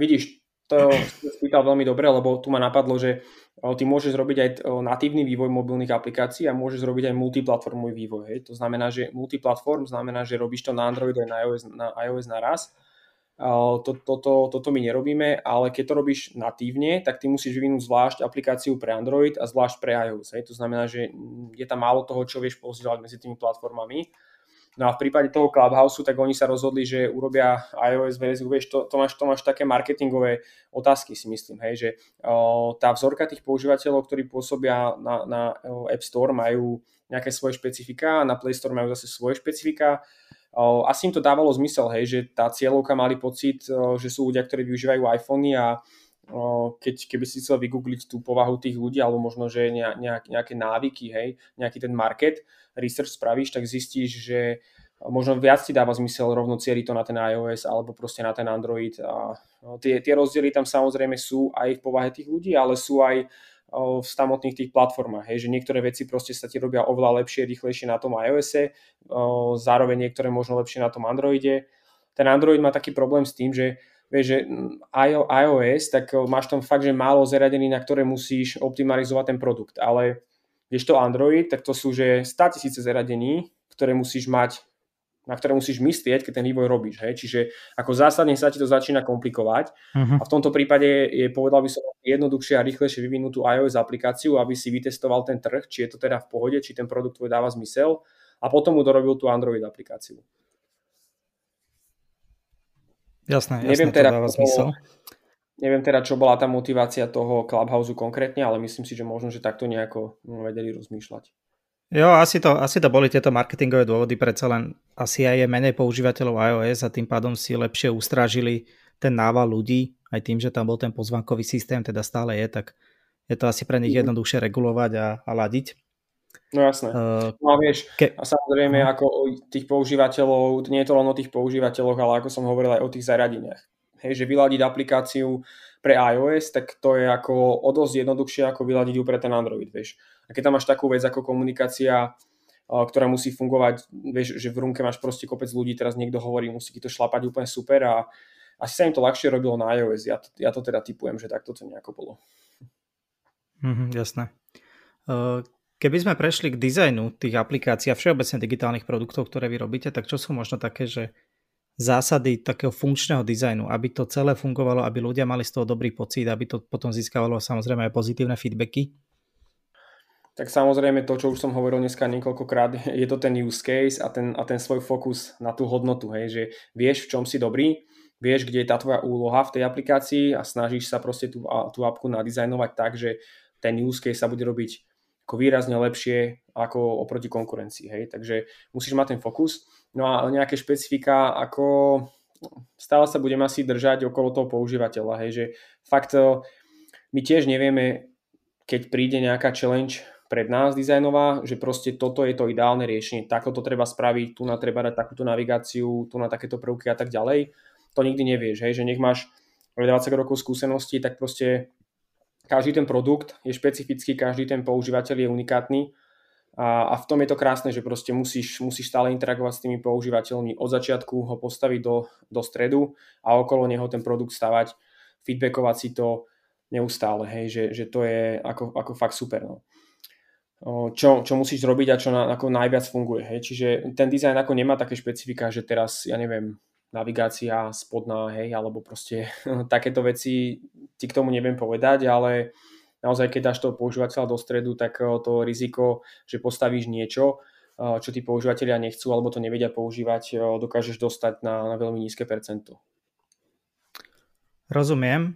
vidíš, to si spýtal veľmi dobre, lebo tu ma napadlo, že ty môžeš robiť aj natívny vývoj mobilných aplikácií a môžeš robiť aj multiplatformový vývoj. Hej. To znamená, že multiplatform znamená, že robíš to na Android aj na iOS, na iOS naraz. To, toto, toto my nerobíme, ale keď to robíš natívne, tak ty musíš vyvinúť zvlášť aplikáciu pre Android a zvlášť pre iOS. Hej. To znamená, že je tam málo toho, čo vieš posielať medzi tými platformami No a v prípade toho Clubhouse, tak oni sa rozhodli, že urobia iOS verziu, vieš, to, to, máš, to máš také marketingové otázky si myslím, hej, že o, tá vzorka tých používateľov, ktorí pôsobia na, na App Store, majú nejaké svoje špecifika, na Play Store majú zase svoje špecifika. O, asi im to dávalo zmysel, hej, že tá cieľovka mali pocit, o, že sú ľudia, ktorí využívajú iPhony a keď, keby si chcel vygoogliť tú povahu tých ľudí, alebo možno, že nejak, nejaké návyky, hej, nejaký ten market, research spravíš, tak zistíš, že možno viac ti dáva zmysel rovno cieliť to na ten iOS alebo proste na ten Android. A no, tie, tie rozdiely tam samozrejme sú aj v povahe tých ľudí, ale sú aj v samotných tých platformách, hej, že niektoré veci proste sa ti robia oveľa lepšie, rýchlejšie na tom iOSe, zároveň niektoré možno lepšie na tom Androide. Ten Android má taký problém s tým, že vieš, že iOS, tak máš tam fakt, že málo zariadení, na ktoré musíš optimalizovať ten produkt, ale vieš to Android, tak to sú že 100 tisíce zariadení, ktoré musíš mať na ktoré musíš myslieť, keď ten vývoj robíš. Hej? Čiže ako zásadne sa ti to začína komplikovať uh-huh. a v tomto prípade je, povedal by som, jednoduchšie a rýchlejšie vyvinúť tú iOS aplikáciu, aby si vytestoval ten trh, či je to teda v pohode, či ten produkt tvoj dáva zmysel a potom mu dorobil tú Android aplikáciu. Jasné, jasné neviem teda, to dáva zmysel. Neviem teda, čo bola tá motivácia toho Clubhouse konkrétne, ale myslím si, že možno, že takto nejako vedeli rozmýšľať. Jo, asi to, asi to boli tieto marketingové dôvody, predsa len asi aj je menej používateľov iOS a tým pádom si lepšie ustrážili ten nával ľudí, aj tým, že tam bol ten pozvankový systém, teda stále je, tak je to asi pre nich mhm. jednoduchšie regulovať a, a ladiť. No jasné. Uh, no a vieš, ke... a samozrejme uh, ako o tých používateľov, nie je to len o tých používateľoch, ale ako som hovoril aj o tých zariadeniach hej, že vyladiť aplikáciu pre iOS, tak to je ako o dosť jednoduchšie ako vyladiť ju pre ten Android, vieš. A keď tam máš takú vec ako komunikácia, ktorá musí fungovať, vieš, že v runke máš proste kopec ľudí, teraz niekto hovorí, musí ti to šlapať úplne super a asi sa im to ľahšie robilo na iOS. Ja to, ja to teda typujem, že takto to nejako bolo. Mm-hmm, jasné. Keby sme prešli k dizajnu tých aplikácií a všeobecne digitálnych produktov, ktoré vy robíte, tak čo sú možno také, že zásady takého funkčného dizajnu, aby to celé fungovalo, aby ľudia mali z toho dobrý pocit, aby to potom získavalo samozrejme aj pozitívne feedbacky? Tak samozrejme to, čo už som hovoril dneska niekoľkokrát, *laughs* je to ten use case a ten, a ten svoj fokus na tú hodnotu, hej, že vieš, v čom si dobrý, vieš, kde je tá tvoja úloha v tej aplikácii a snažíš sa proste tú, tú apku nadizajnovať tak, že ten use case sa bude robiť ako výrazne lepšie ako oproti konkurencii. Hej? Takže musíš mať ten fokus. No a nejaké špecifika, ako stále sa budeme asi držať okolo toho používateľa. Hej? Že fakt eh, my tiež nevieme, keď príde nejaká challenge pred nás dizajnová, že proste toto je to ideálne riešenie, takto to treba spraviť, tu na treba dať takúto navigáciu, tu na takéto prvky a tak ďalej. To nikdy nevieš, hej? že nech máš 20 rokov skúsenosti, tak proste každý ten produkt je špecifický, každý ten používateľ je unikátny a, a v tom je to krásne, že proste musíš, musíš stále interagovať s tými používateľmi od začiatku, ho postaviť do, do stredu a okolo neho ten produkt stavať, feedbackovať si to neustále, hej, že, že to je ako, ako fakt super. No. Čo, čo musíš robiť a čo na, ako najviac funguje. Hej. Čiže ten dizajn ako nemá také špecifika, že teraz, ja neviem, navigácia spodná, hej, alebo proste *laughs* takéto veci ti k tomu neviem povedať, ale naozaj keď dáš toho používateľa do stredu, tak eh, to riziko, že postavíš niečo, eh, čo tí používateľia nechcú alebo to nevedia používať, eh, dokážeš dostať na, na veľmi nízke percento. Rozumiem.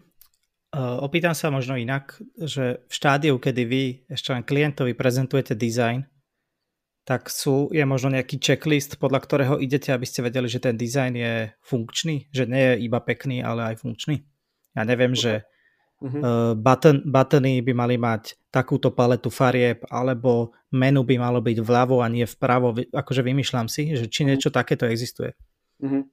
Opýtam sa možno inak, že v štádiu, kedy vy ešte len klientovi prezentujete dizajn, tak sú, je možno nejaký checklist, podľa ktorého idete, aby ste vedeli, že ten dizajn je funkčný, že nie je iba pekný, ale aj funkčný. Ja neviem, že uh-huh. button, buttony by mali mať takúto paletu farieb, alebo menu by malo byť vľavo a nie vpravo. Akože vymýšľam si, že či niečo takéto existuje. Uh-huh.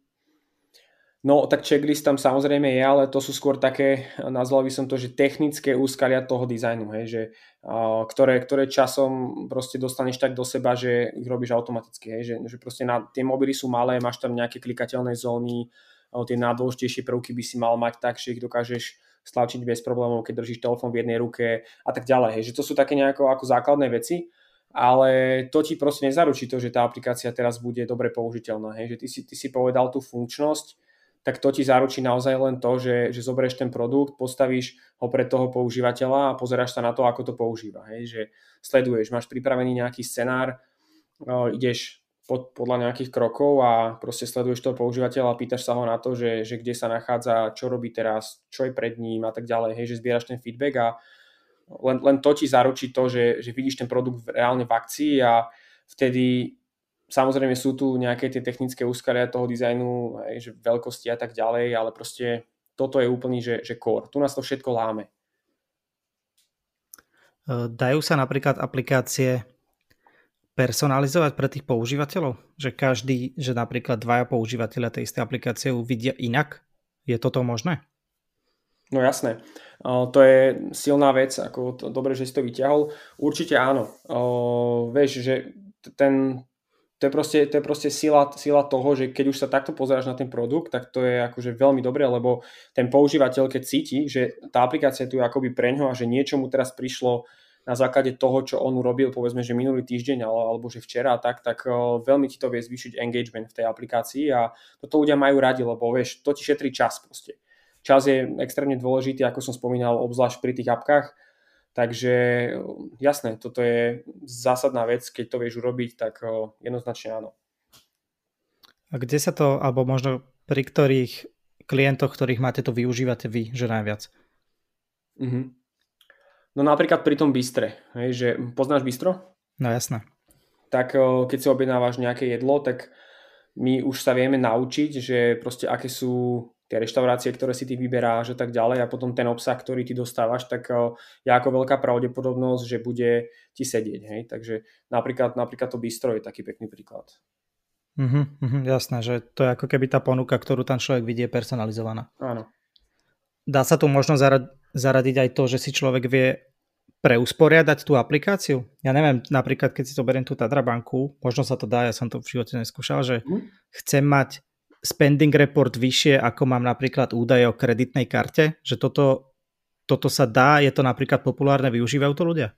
No tak checklist tam samozrejme je, ale to sú skôr také, nazval by som to, že technické úskalia toho dizajnu, hej, že, uh, ktoré, ktoré časom proste dostaneš tak do seba, že ich robíš automaticky, hej, že, že proste na, tie mobily sú malé, máš tam nejaké klikateľné zóny, uh, tie najdôležitejšie prvky by si mal mať tak, že ich dokážeš stlačiť bez problémov, keď držíš telefón v jednej ruke a tak ďalej. Hej. Že to sú také nejako ako základné veci, ale to ti proste nezaručí to, že tá aplikácia teraz bude dobre použiteľná. Hej. Že ty si, ty si povedal tú funkčnosť, tak to ti zaručí naozaj len to, že, že zoberieš ten produkt, postavíš ho pre toho používateľa a pozeráš sa na to, ako to používa. Hej? Že sleduješ, máš pripravený nejaký scenár, ideš pod, podľa nejakých krokov a proste sleduješ toho používateľa a pýtaš sa ho na to, že, že kde sa nachádza, čo robí teraz, čo je pred ním a tak ďalej, hej, že zbieraš ten feedback a len, len to ti zaručí to, že, že vidíš ten produkt reálne v akcii a vtedy Samozrejme sú tu nejaké tie technické úskalia toho dizajnu, aj, že veľkosti a tak ďalej, ale proste toto je úplný, že, že core. Tu nás to všetko láme. Dajú sa napríklad aplikácie personalizovať pre tých používateľov? Že každý, že napríklad dvaja používateľia tej istej aplikácie uvidia inak? Je toto možné? No jasné. To je silná vec, ako to, dobre, že si to vyťahol. Určite áno. O, vieš, že ten, to je proste, to je proste sila, sila toho, že keď už sa takto pozeráš na ten produkt, tak to je akože veľmi dobré, lebo ten používateľ, keď cíti, že tá aplikácia tu je akoby preňho a že niečo mu teraz prišlo na základe toho, čo on urobil, povedzme, že minulý týždeň alebo že včera, tak, tak veľmi ti to vie zvýšiť engagement v tej aplikácii a toto ľudia majú radi, lebo vieš, to ti šetrí čas proste. Čas je extrémne dôležitý, ako som spomínal, obzvlášť pri tých apkách, Takže jasné, toto je zásadná vec, keď to vieš urobiť, tak jednoznačne áno. A kde sa to, alebo možno pri ktorých klientoch, ktorých máte, to využívate vy, že najviac? Mm-hmm. No napríklad pri tom bistre, hej, že poznáš bistro? No jasné. Tak keď si objednávaš nejaké jedlo, tak my už sa vieme naučiť, že proste aké sú tie reštaurácie, ktoré si ty vyberáš a tak ďalej a potom ten obsah, ktorý ty dostávaš, tak je ako veľká pravdepodobnosť, že bude ti sedieť. Hej? Takže napríklad, napríklad to bistro je taký pekný príklad. Uh-huh, uh-huh, jasné, že to je ako keby tá ponuka, ktorú tam človek vidie, personalizovaná. Áno. Dá sa tu možno zaradiť aj to, že si človek vie preusporiadať tú aplikáciu? Ja neviem, napríklad keď si to beriem tú Tadra banku, možno sa to dá, ja som to v živote neskúšal, že uh-huh. chcem mať spending report vyššie, ako mám napríklad údaje o kreditnej karte? Že toto, toto sa dá? Je to napríklad populárne? Využívajú to ľudia?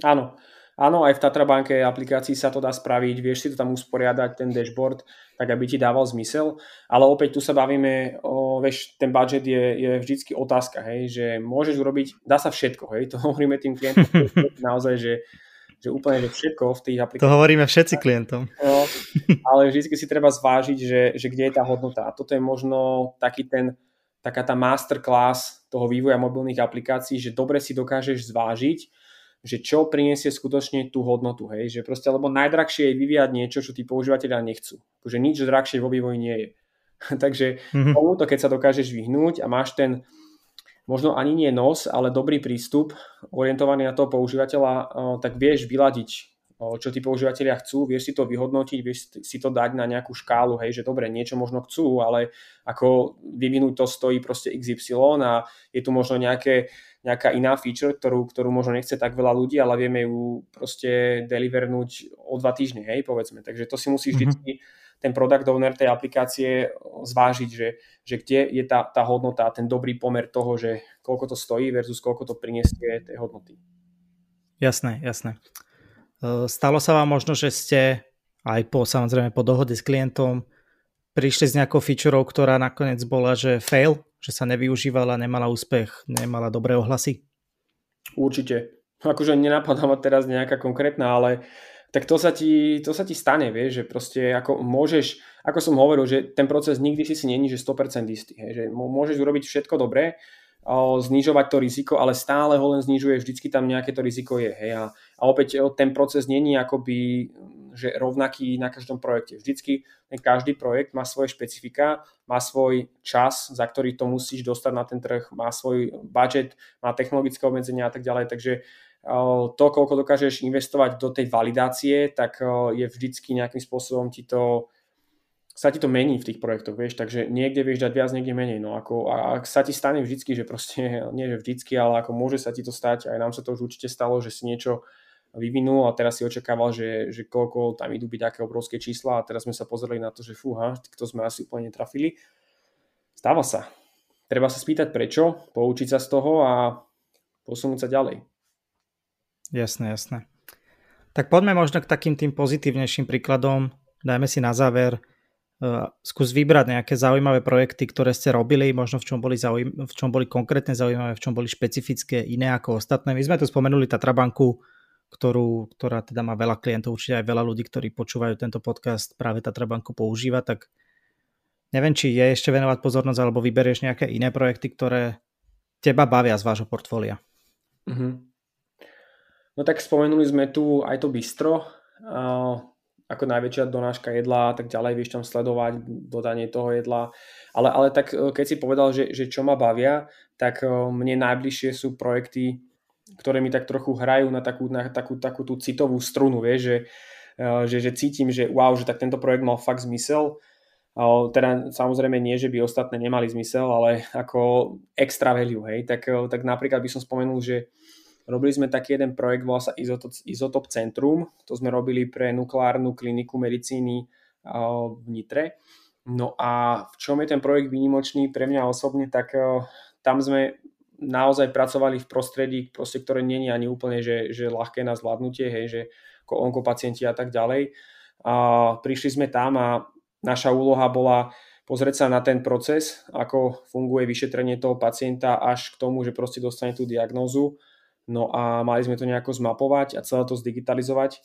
Áno. Áno, aj v Tatrabanke aplikácii sa to dá spraviť, vieš si to tam usporiadať, ten dashboard, tak aby ti dával zmysel. Ale opäť tu sa bavíme, o, vieš, ten budget je, je vždycky otázka, hej, že môžeš urobiť, dá sa všetko, hej, to *laughs* hovoríme tým klientom *laughs* naozaj, že že úplne že všetko v tých aplikáciách. To hovoríme všetci klientom. No, ale vždy si treba zvážiť, že, že kde je tá hodnota. A toto je možno taký ten, taká tá masterclass toho vývoja mobilných aplikácií, že dobre si dokážeš zvážiť, že čo priniesie skutočne tú hodnotu, hej, že proste, lebo najdrahšie je vyvíjať niečo, čo tí používateľia nechcú. Akože nič drahšie vo vývoji nie je. *laughs* Takže mm-hmm. tomuto, keď sa dokážeš vyhnúť a máš ten, možno ani nie nos, ale dobrý prístup orientovaný na toho používateľa, tak vieš vyladiť, čo tí používateľia chcú, vieš si to vyhodnotiť, vieš si to dať na nejakú škálu, hej, že dobre, niečo možno chcú, ale ako vyvinúť to stojí proste XY a je tu možno nejaké, nejaká iná feature, ktorú, ktorú možno nechce tak veľa ľudí, ale vieme ju proste delivernúť o dva týždne, hej, povedzme. Takže to si musíš mm-hmm. vždy ten product owner tej aplikácie zvážiť, že, že kde je tá, tá hodnota, ten dobrý pomer toho, že koľko to stojí versus koľko to priniesie tej hodnoty. Jasné, jasné. E, stalo sa vám možno, že ste aj po, samozrejme po dohode s klientom prišli s nejakou featureou, ktorá nakoniec bola, že fail, že sa nevyužívala, nemala úspech, nemala dobré ohlasy? Určite. Akože nenapadá ma teraz nejaká konkrétna, ale tak to sa ti, to sa ti stane, vieš, že proste ako môžeš, ako som hovoril, že ten proces nikdy si si není, že 100% istý, hej, že môžeš urobiť všetko dobré, znižovať to riziko, ale stále ho len znižuje, vždycky tam nejaké to riziko je. Hej. A, a opäť ten proces není akoby že rovnaký na každom projekte. Vždycky každý projekt má svoje špecifika, má svoj čas, za ktorý to musíš dostať na ten trh, má svoj budget, má technologické obmedzenia a tak ďalej. Takže to, koľko dokážeš investovať do tej validácie, tak je vždycky nejakým spôsobom ti to sa ti to mení v tých projektoch, vieš, takže niekde vieš dať viac, niekde menej, no ako, a ak sa ti stane vždycky, že proste, *laughs* nie že vždycky, ale ako môže sa ti to stať, aj nám sa to už určite stalo, že si niečo vyvinul a teraz si očakával, že, že koľko tam idú byť aké obrovské čísla a teraz sme sa pozreli na to, že fúha, to sme asi úplne netrafili. Stáva sa. treba sa spýtať prečo, poučiť sa z toho a posunúť sa ďalej. Jasné, jasné. Tak poďme možno k takým tým pozitívnejším príkladom. Dajme si na záver, skús vybrať nejaké zaujímavé projekty, ktoré ste robili, možno v čom boli, zaujím- v čom boli konkrétne zaujímavé, v čom boli špecifické, iné ako ostatné. My sme tu spomenuli Tatrabanku, ktorú, ktorá teda má veľa klientov, určite aj veľa ľudí, ktorí počúvajú tento podcast, práve Tatrabanku používa, tak neviem, či je ešte venovať pozornosť, alebo vyberieš nejaké iné projekty, ktoré teba bavia z vášho portfólia. Mm-hmm. No tak spomenuli sme tu aj to bistro, ako najväčšia donáška jedla a tak ďalej, vieš tam sledovať dodanie toho jedla. Ale, ale tak e, keď si povedal, že, že čo ma bavia, tak e, mne najbližšie sú projekty, ktoré mi tak trochu hrajú na takú, na takú, takú tú citovú strunu, vieš, že, e, že, že cítim, že wow, že tak tento projekt mal fakt zmysel. Teda samozrejme nie, že by ostatné nemali zmysel, ale ako extra value, hej. Tak, tak napríklad by som spomenul, že Robili sme taký jeden projekt, volá sa Izotop, Izotop Centrum, to sme robili pre nukleárnu kliniku medicíny v Nitre. No a v čom je ten projekt výnimočný pre mňa osobne, tak tam sme naozaj pracovali v prostredí, proste, ktoré je ani úplne že, že ľahké na zvládnutie, hej, že ako onkopacienti a tak ďalej. A prišli sme tam a naša úloha bola pozrieť sa na ten proces, ako funguje vyšetrenie toho pacienta až k tomu, že proste dostane tú diagnózu No a mali sme to nejako zmapovať a celé to zdigitalizovať.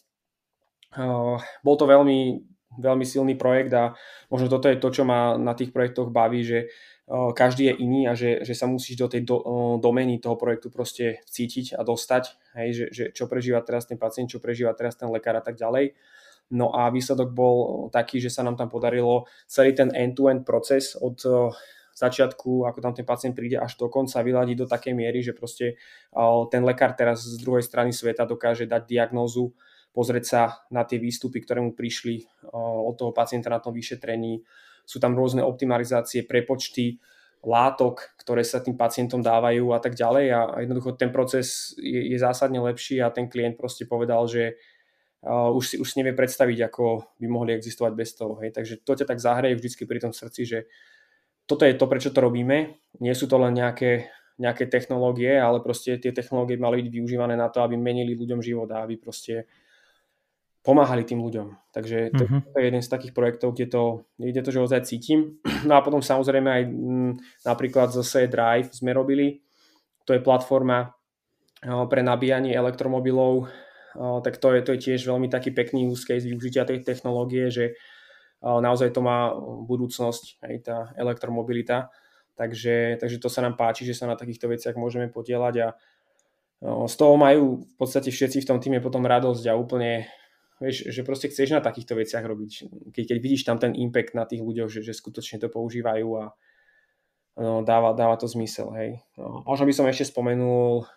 Bol to veľmi, veľmi silný projekt a možno toto je to, čo ma na tých projektoch baví, že každý je iný a že, že sa musíš do tej do, domeny toho projektu proste cítiť a dostať, hej, že, že čo prežíva teraz ten pacient, čo prežíva teraz ten lekár a tak ďalej. No a výsledok bol taký, že sa nám tam podarilo celý ten end-to-end proces od začiatku, ako tam ten pacient príde až do konca, vyladiť do takej miery, že proste ten lekár teraz z druhej strany sveta dokáže dať diagnózu, pozrieť sa na tie výstupy, ktoré mu prišli od toho pacienta na tom vyšetrení. Sú tam rôzne optimalizácie, prepočty, látok, ktoré sa tým pacientom dávajú a tak ďalej a jednoducho ten proces je, je zásadne lepší a ten klient proste povedal, že uh, už, si, už si nevie predstaviť, ako by mohli existovať bez toho. Hej. Takže to ťa tak zahraje vždycky pri tom srdci, že toto je to, prečo to robíme. Nie sú to len nejaké, nejaké technológie, ale proste tie technológie mali byť využívané na to, aby menili ľuďom život a aby proste pomáhali tým ľuďom. Takže to, to je jeden z takých projektov, kde to, kde to že ozaj cítim. *clears throat* No a potom samozrejme aj m, mm, napríklad zase Drive sme robili. To je platforma pre nabíjanie elektromobilov, tak to je, to je tiež veľmi taký pekný use case využitia tej technológie, že naozaj to má budúcnosť, aj tá elektromobilita. Takže, takže to sa nám páči, že sa na takýchto veciach môžeme podielať a z toho majú v podstate všetci v tom týme potom radosť a úplne, vieš, že proste chceš na takýchto veciach robiť. Keď, keď vidíš tam ten impact na tých ľuďoch, že, že skutočne to používajú a no, dáva, dáva to zmysel. Hej. No, možno by som ešte spomenul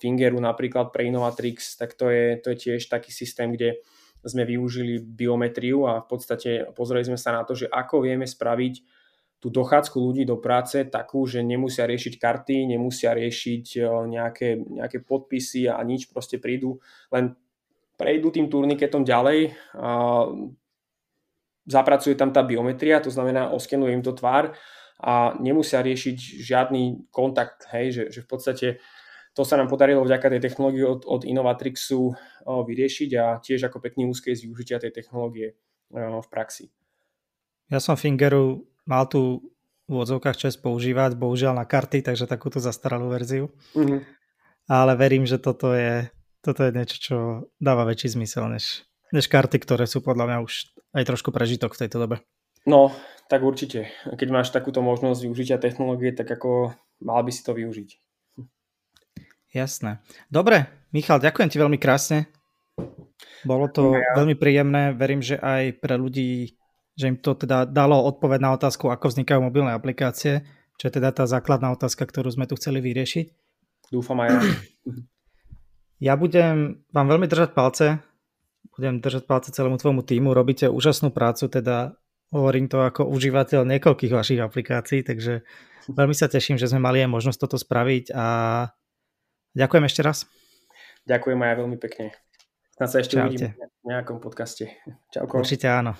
Fingeru napríklad pre Innovatrix, tak to je, to je tiež taký systém, kde sme využili biometriu a v podstate pozreli sme sa na to, že ako vieme spraviť tú dochádzku ľudí do práce takú, že nemusia riešiť karty, nemusia riešiť e, nejaké, nejaké podpisy a nič, proste prídu, len prejdú tým turniketom ďalej a zapracuje tam tá biometria, to znamená oskenuje im to tvár a nemusia riešiť žiadny kontakt, hej, že, že v podstate to sa nám podarilo vďaka tej technológii od, od Innovatrixu vyriešiť a tiež ako pekný úzkej z využitia tej technológie v praxi. Ja som Fingeru mal tu v odzovkách čas používať, bohužiaľ na karty, takže takúto zastaralú verziu. Mm-hmm. Ale verím, že toto je, toto je niečo, čo dáva väčší zmysel než, než karty, ktoré sú podľa mňa už aj trošku prežitok v tejto dobe. No, tak určite. Keď máš takúto možnosť využitia technológie, tak ako mal by si to využiť. Jasné. Dobre, Michal, ďakujem ti veľmi krásne. Bolo to ja. veľmi príjemné. Verím, že aj pre ľudí, že im to teda dalo odpoveď na otázku, ako vznikajú mobilné aplikácie, čo je teda tá základná otázka, ktorú sme tu chceli vyriešiť. Dúfam aj ja. *clears throat* Ja budem vám veľmi držať palce. Budem držať palce celému tvojmu týmu. Robíte úžasnú prácu, teda hovorím to ako užívateľ niekoľkých vašich aplikácií, takže veľmi sa teším, že sme mali aj možnosť toto spraviť a Ďakujem ešte raz. Ďakujem aj veľmi pekne. Snad sa ešte Čaute. uvidíme v nejakom podcaste. Čauko. Určite áno.